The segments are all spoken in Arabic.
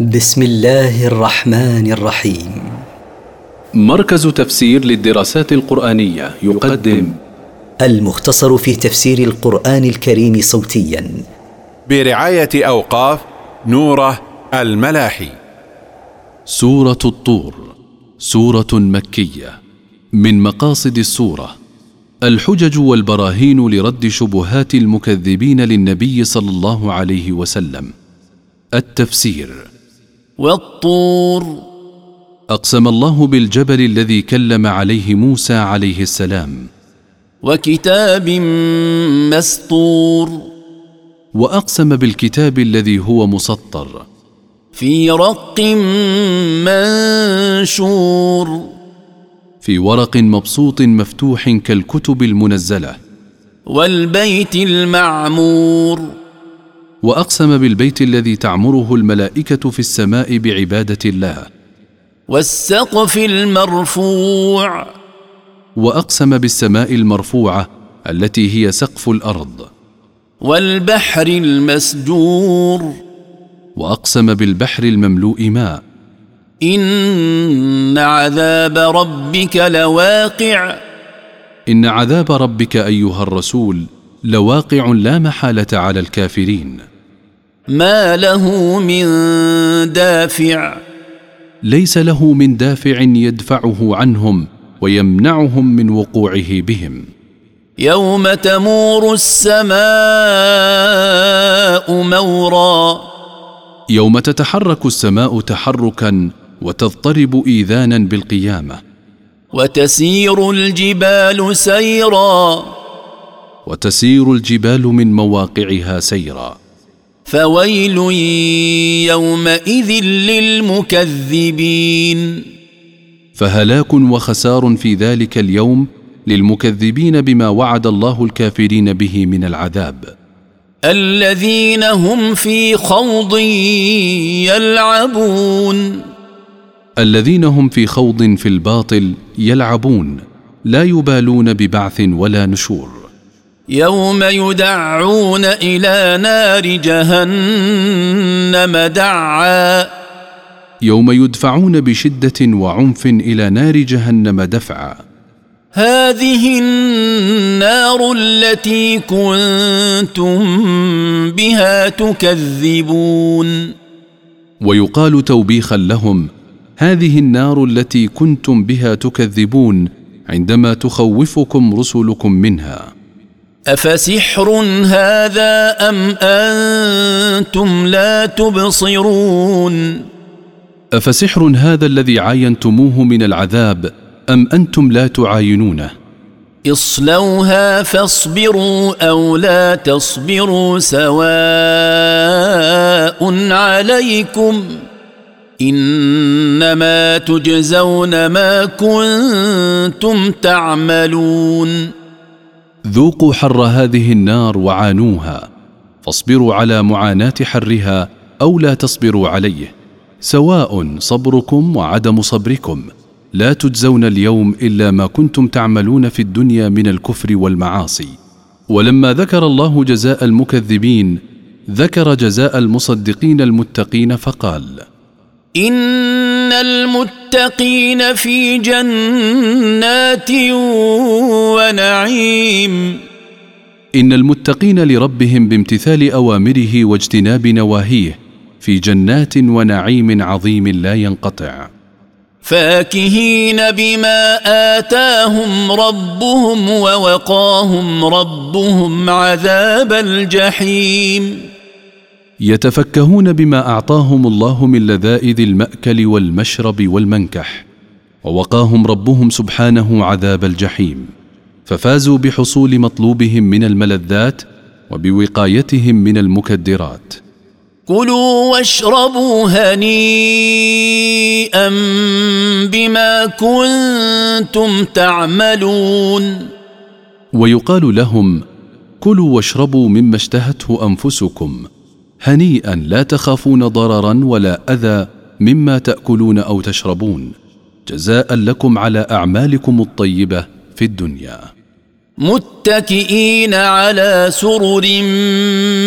بسم الله الرحمن الرحيم. مركز تفسير للدراسات القرآنية يقدم. المختصر في تفسير القرآن الكريم صوتيا. برعاية أوقاف نوره الملاحي. سورة الطور سورة مكية من مقاصد السورة. الحجج والبراهين لرد شبهات المكذبين للنبي صلى الله عليه وسلم. التفسير والطور. أقسم الله بالجبل الذي كلم عليه موسى عليه السلام. وكتاب مسطور. وأقسم بالكتاب الذي هو مسطر. في رق منشور. في ورق مبسوط مفتوح كالكتب المنزلة. والبيت المعمور. وأقسم بالبيت الذي تعمره الملائكة في السماء بعبادة الله. والسقف المرفوع. وأقسم بالسماء المرفوعة التي هي سقف الأرض. والبحر المسجور. وأقسم بالبحر المملوء ماء. إن عذاب ربك لواقع. إن عذاب ربك أيها الرسول لواقع لا محالة على الكافرين. ما له من دافع. ليس له من دافع يدفعه عنهم ويمنعهم من وقوعه بهم. يوم تمور السماء مورا. يوم تتحرك السماء تحركا وتضطرب إيذانا بالقيامة. وتسير الجبال سيرا. وتسير الجبال من مواقعها سيرا. فويل يومئذ للمكذبين. فهلاك وخسار في ذلك اليوم للمكذبين بما وعد الله الكافرين به من العذاب. الذين هم في خوض يلعبون. الذين هم في خوض في الباطل يلعبون لا يبالون ببعث ولا نشور. يوم يدعون إلى نار جهنم دعا. يوم يدفعون بشدة وعنف إلى نار جهنم دفعا. هذه النار التي كنتم بها تكذبون. ويقال توبيخا لهم هذه النار التي كنتم بها تكذبون عندما تخوفكم رسلكم منها. افسحر هذا ام أنتم لا تبصرون افسحر هذا الذي عاينتموه من العذاب ام أنتم لا تعاينونه اصلوها فاصبروا أو لا تصبروا سواء عليكم انما تجزون ما كنتم تعملون ذوقوا حر هذه النار وعانوها فاصبروا على معاناة حرها أو لا تصبروا عليه. سواء صبركم وعدم صبركم لا تجزون اليوم إلا ما كنتم تعملون في الدنيا من الكفر والمعاصي. ولما ذكر الله جزاء المكذبين ذكر جزاء المصدقين المتقين فقال إن المتقين في جنات ونعيم. إن المتقين لربهم بامتثال أوامره واجتناب نواهيه في جنات ونعيم عظيم لا ينقطع. فاكهين بما آتاهم ربهم ووقاهم ربهم عذاب الجحيم. يتفكهون بما أعطاهم الله من لذائذ المأكل والمشرب والمنكح ووقاهم ربهم سبحانه عذاب الجحيم. ففازوا بحصول مطلوبهم من الملذات وبوقايتهم من المكدرات. كلوا واشربوا هنيئا بما كنتم تعملون. ويقال لهم كلوا واشربوا مما اشتهته أنفسكم هنيئا لا تخافون ضررا ولا أذى مما تأكلون أو تشربون. جزاء لكم على أعمالكم الطيبة في الدنيا. متكئين على سرر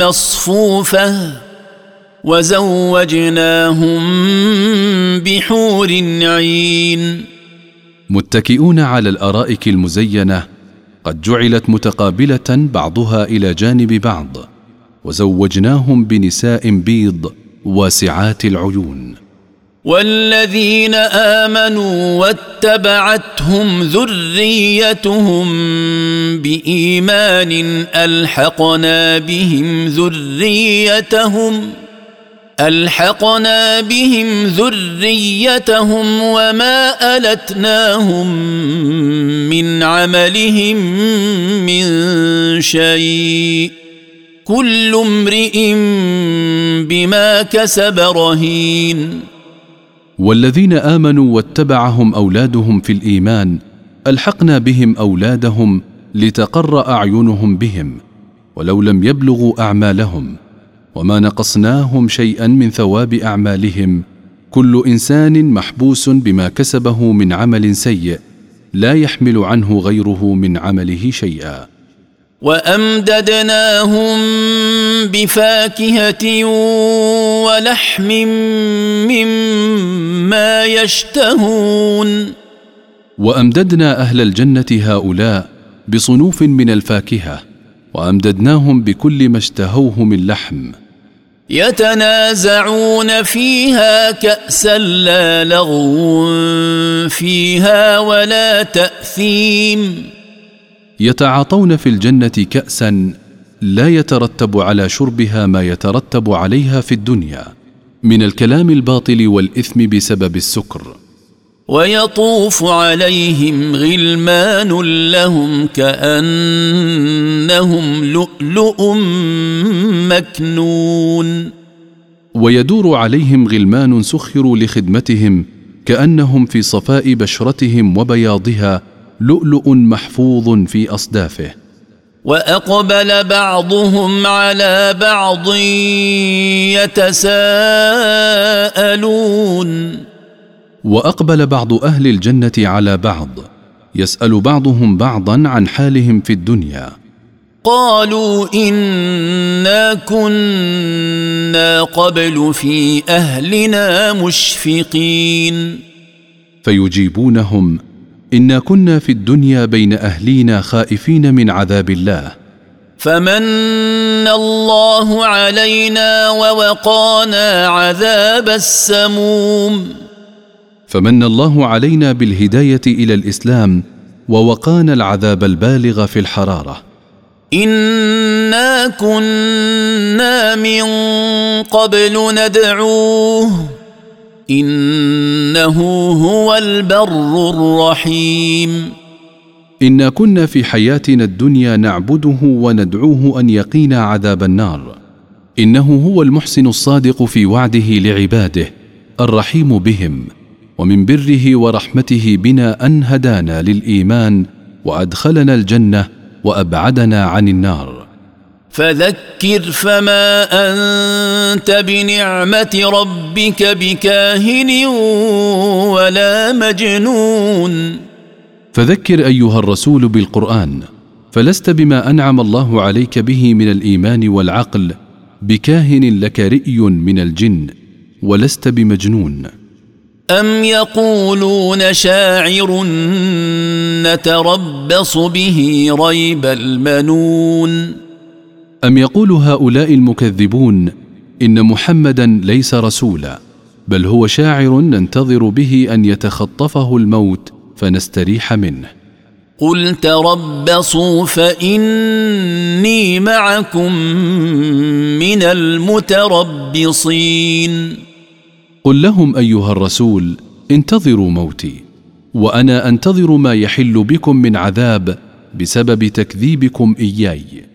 مصفوفة وزوجناهم بحور عين. متكئون على الأرائك المزينة قد جعلت متقابلة بعضها إلى جانب بعض. وزوجناهم بنساء بيض واسعات العيون. والذين آمنوا واتبعتهم ذريتهم بإيمان ألحقنا بهم ذريتهم ألحقنا بهم ذريتهم وما ألتناهم من عملهم من شيء. كل امرئ بما كسب رهين. والذين آمنوا واتبعهم أولادهم في الإيمان ألحقنا بهم أولادهم لتقر أعينهم بهم ولو لم يبلغوا أعمالهم وما نقصناهم شيئا من ثواب أعمالهم كل إنسان محبوس بما كسبه من عمل سيء لا يحمل عنه غيره من عمله شيئا. وأمددناهم بفاكهة ولحم مما يشتهون. وأمددنا أهل الجنة هؤلاء بصنوف من الفاكهة وأمددناهم بكل ما اشتهوه من لحم. يتنازعون فيها كأسا لا لغو فيها ولا تأثيم. يتعاطون في الجنة كاسا لا يترتب على شربها ما يترتب عليها في الدنيا من الكلام الباطل والإثم بسبب السكر. ويطوف عليهم غلمان لهم كأنهم لؤلؤ مكنون. ويدور عليهم غلمان سخروا لخدمتهم كأنهم في صفاء بشرتهم وبياضها لؤلؤ محفوظ في أصدافه. وأقبل بعضهم على بعض يتساءلون. وأقبل بعض أهل الجنة على بعض يسأل بعضهم بعضا عن حالهم في الدنيا. قالوا إنا كنا قبل في أهلنا مشفقين. فيجيبونهم إنا كنا في الدنيا بين أهلينا خائفين من عذاب الله. فمن الله علينا ووقانا عذاب السموم. فمن الله علينا بالهداية إلى الإسلام ووقانا العذاب البالغ في الحرارة. إنا كنا من قبل ندعوه. إنه هو البر الرحيم. إنا كنا في حياتنا الدنيا نعبده وندعوه أن يقينا عذاب النار. إنه هو المحسن الصادق في وعده لعباده الرحيم بهم ومن بره ورحمته بنا أن هدانا للإيمان وأدخلنا الجنة وأبعدنا عن النار. فذكر فما أنت بنعمة ربك بكاهن ولا مجنون. فذكر أيها الرسول بالقرآن فلست بما أنعم الله عليك به من الإيمان والعقل بكاهن لك رئي من الجن ولست بمجنون. أم يقولون شاعر نتربص به ريب المنون. أم يقول هؤلاء المكذبون إن محمدا ليس رسولا بل هو شاعر ننتظر به أن يتخطفه الموت فنستريح منه. قل تربصوا فإني معكم من المتربصين. قل لهم أيها الرسول انتظروا موتي وأنا أنتظر ما يحل بكم من عذاب بسبب تكذيبكم إياي.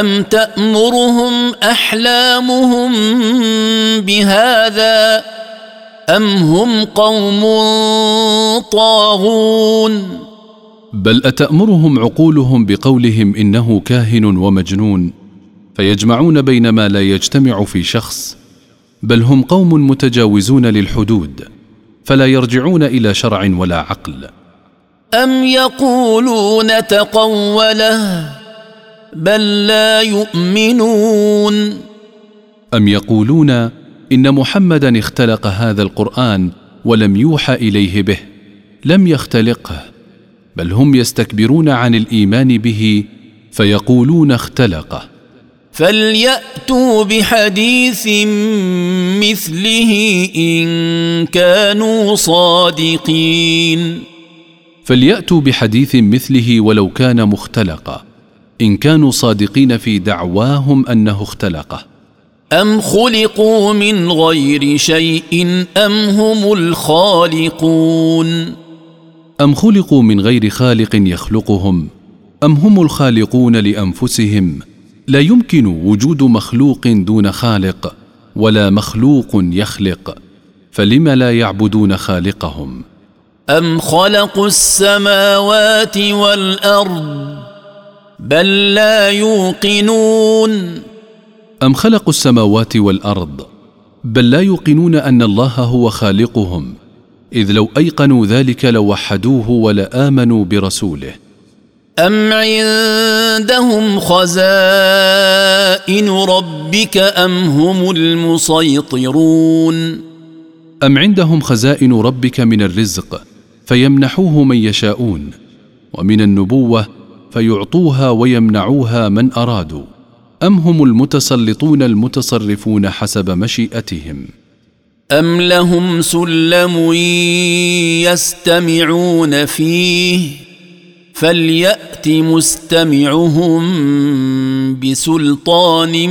ام تامرهم احلامهم بهذا ام هم قوم طاغون بل اتامرهم عقولهم بقولهم انه كاهن ومجنون فيجمعون بين ما لا يجتمع في شخص بل هم قوم متجاوزون للحدود فلا يرجعون إلى شرع ولا عقل ام يقولون تقوله بل لا يؤمنون. أم يقولون إن محمدا اختلق هذا القرآن ولم يوحى إليه به لم يختلقه بل هم يستكبرون عن الإيمان به فيقولون اختلقه. فليأتوا بحديث مثله إن كانوا صادقين. فليأتوا بحديث مثله ولو كان مختلقا. إن كانوا صادقين في دعواهم أنه اختلقه. أم خلقوا من غير شيء أم هم الخالقون؟ أم خلقوا من غير خالق يخلقهم؟ أم هم الخالقون لأنفسهم؟ لا يمكن وجود مخلوق دون خالق ولا مخلوق يخلق فلم لا يعبدون خالقهم؟ أم خلقوا السماوات والأرض؟ بل لا يوقنون. أم خلقوا السماوات والأرض؟ بل لا يوقنون أن الله هو خالقهم إذ لو أيقنوا ذلك لوحدوه ولآمنوا برسوله. أم عندهم خزائن ربك أم هم المسيطرون؟ أم عندهم خزائن ربك من الرزق فيمنحوه من يشاءون ومن النبوة فيعطوها ويمنعوها من أرادوا. أم هم المتسلطون المتصرفون حسب مشيئتهم؟ أم لهم سلم يستمعون فيه؟ فليأت مستمعهم بسلطان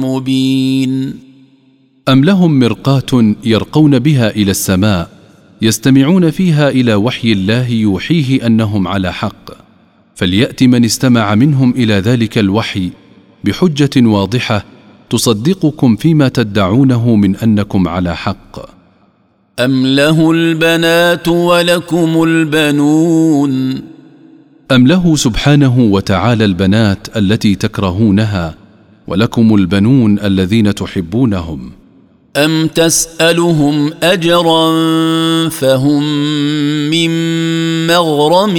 مبين. أم لهم مرقاه يرقون بها إلى السماء يستمعون فيها إلى وحي الله يوحيه أنهم على حق. فليأت من استمع منهم إلى ذلك الوحي بحجة واضحة تصدقكم فيما تدعونه من أنكم على حق. أم له البنات ولكم البنون؟ أم له سبحانه وتعالى البنات التي تكرهونها ولكم البنون الذين تحبونهم؟ ام تسالهم اجرا فهم من مغرم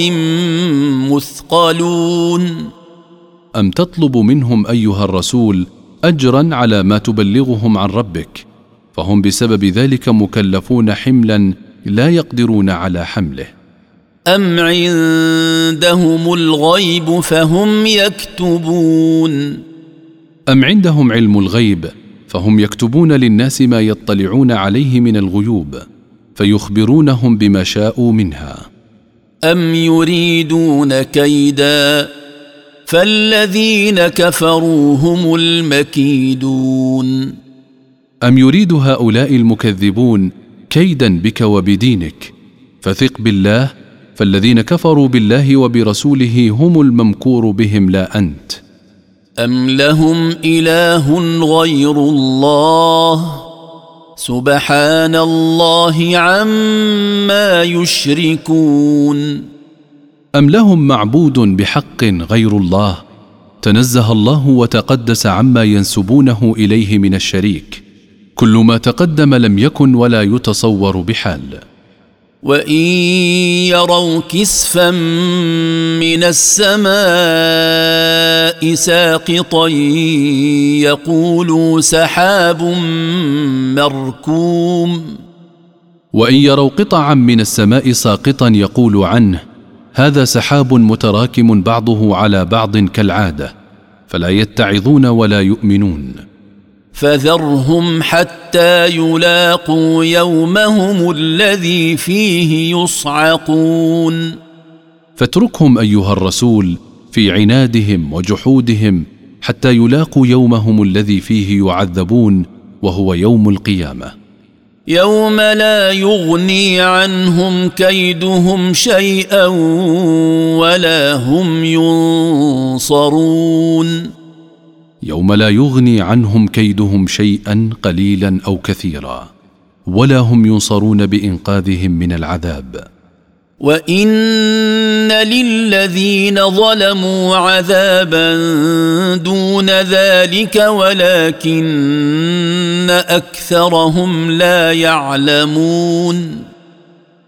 مثقلون ام تطلب منهم ايها الرسول اجرا على ما تبلغهم عن ربك فهم بسبب ذلك مكلفون حملا لا يقدرون على حمله. أم عندهم الغيب فهم يكتبون أم عندهم علم الغيب فهم يكتبون للناس ما يطلعون عليه من الغيوب فيخبرونهم بما شاءوا منها. أم يريدون كيدا؟ فالذين كفروا هم المكيدون. أم يريد هؤلاء المكذبون كيدا بك وبدينك؟ فثق بالله فالذين كفروا بالله وبرسوله هم الممكور بهم لا أنت. ام لهم اله غير الله سبحان الله عما يشركون ام لهم معبود بحق غير الله تنزه الله وتقدس عما ينسبونه اليه من الشريك كل ما تقدم لم يكن ولا يتصور بحال وان يروا كسفا من السماء ساقطا يقولوا سحاب مركوم. وان يروا قطعا من السماء ساقطا يقول عنه هذا سحاب متراكم بعضه على بعض كالعاده فلا يتعظون ولا يؤمنون. فذرهم حتى يلاقوا يومهم الذي فيه يصعقون. فاتركهم أيها الرسول في عنادهم وجحودهم حتى يلاقوا يومهم الذي فيه يعذبون وهو يوم القيامة. يوم لا يغني عنهم كيدهم شيئا ولا هم ينصرون. يوم لا يغني عنهم كيدهم شيئا قليلا أو كثيرا ولا هم ينصرون بإنقاذهم من العذاب. وان للذين ظلموا عذابا دون ذلك ولكن اكثرهم لا يعلمون.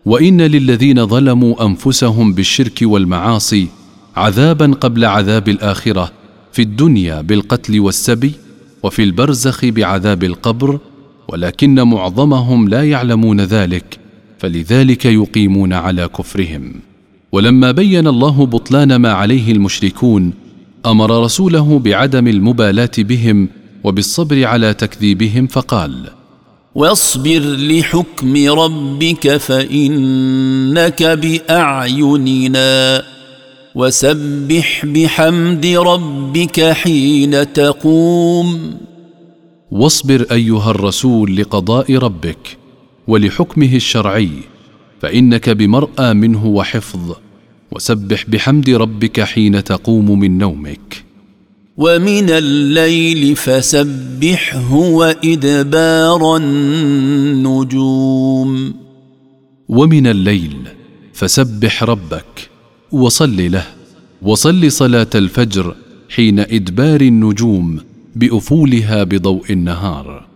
وان للذين ظلموا انفسهم بالشرك والمعاصي عذابا قبل عذاب الاخره في الدنيا بالقتل والسبي وفي البرزخ بعذاب القبر ولكن معظمهم لا يعلمون ذلك فلذلك يقيمون على كفرهم. ولما بين الله بطلان ما عليه المشركون أمر رسوله بعدم المبالاة بهم وبالصبر على تكذيبهم فقال واصبر لحكم ربك فإنك بأعيننا. وسبح بحمد ربك حين تقوم. واصبر أيها الرسول لقضاء ربك ولحكمه الشرعي فإنك بمرأى منه وحفظ وسبح بحمد ربك حين تقوم من نومك. ومن الليل فسبحه وإدبار النجوم. ومن الليل فسبح ربك وصل له. وصل صلاة الفجر حين إدبار النجوم بأفولها بضوء النهار.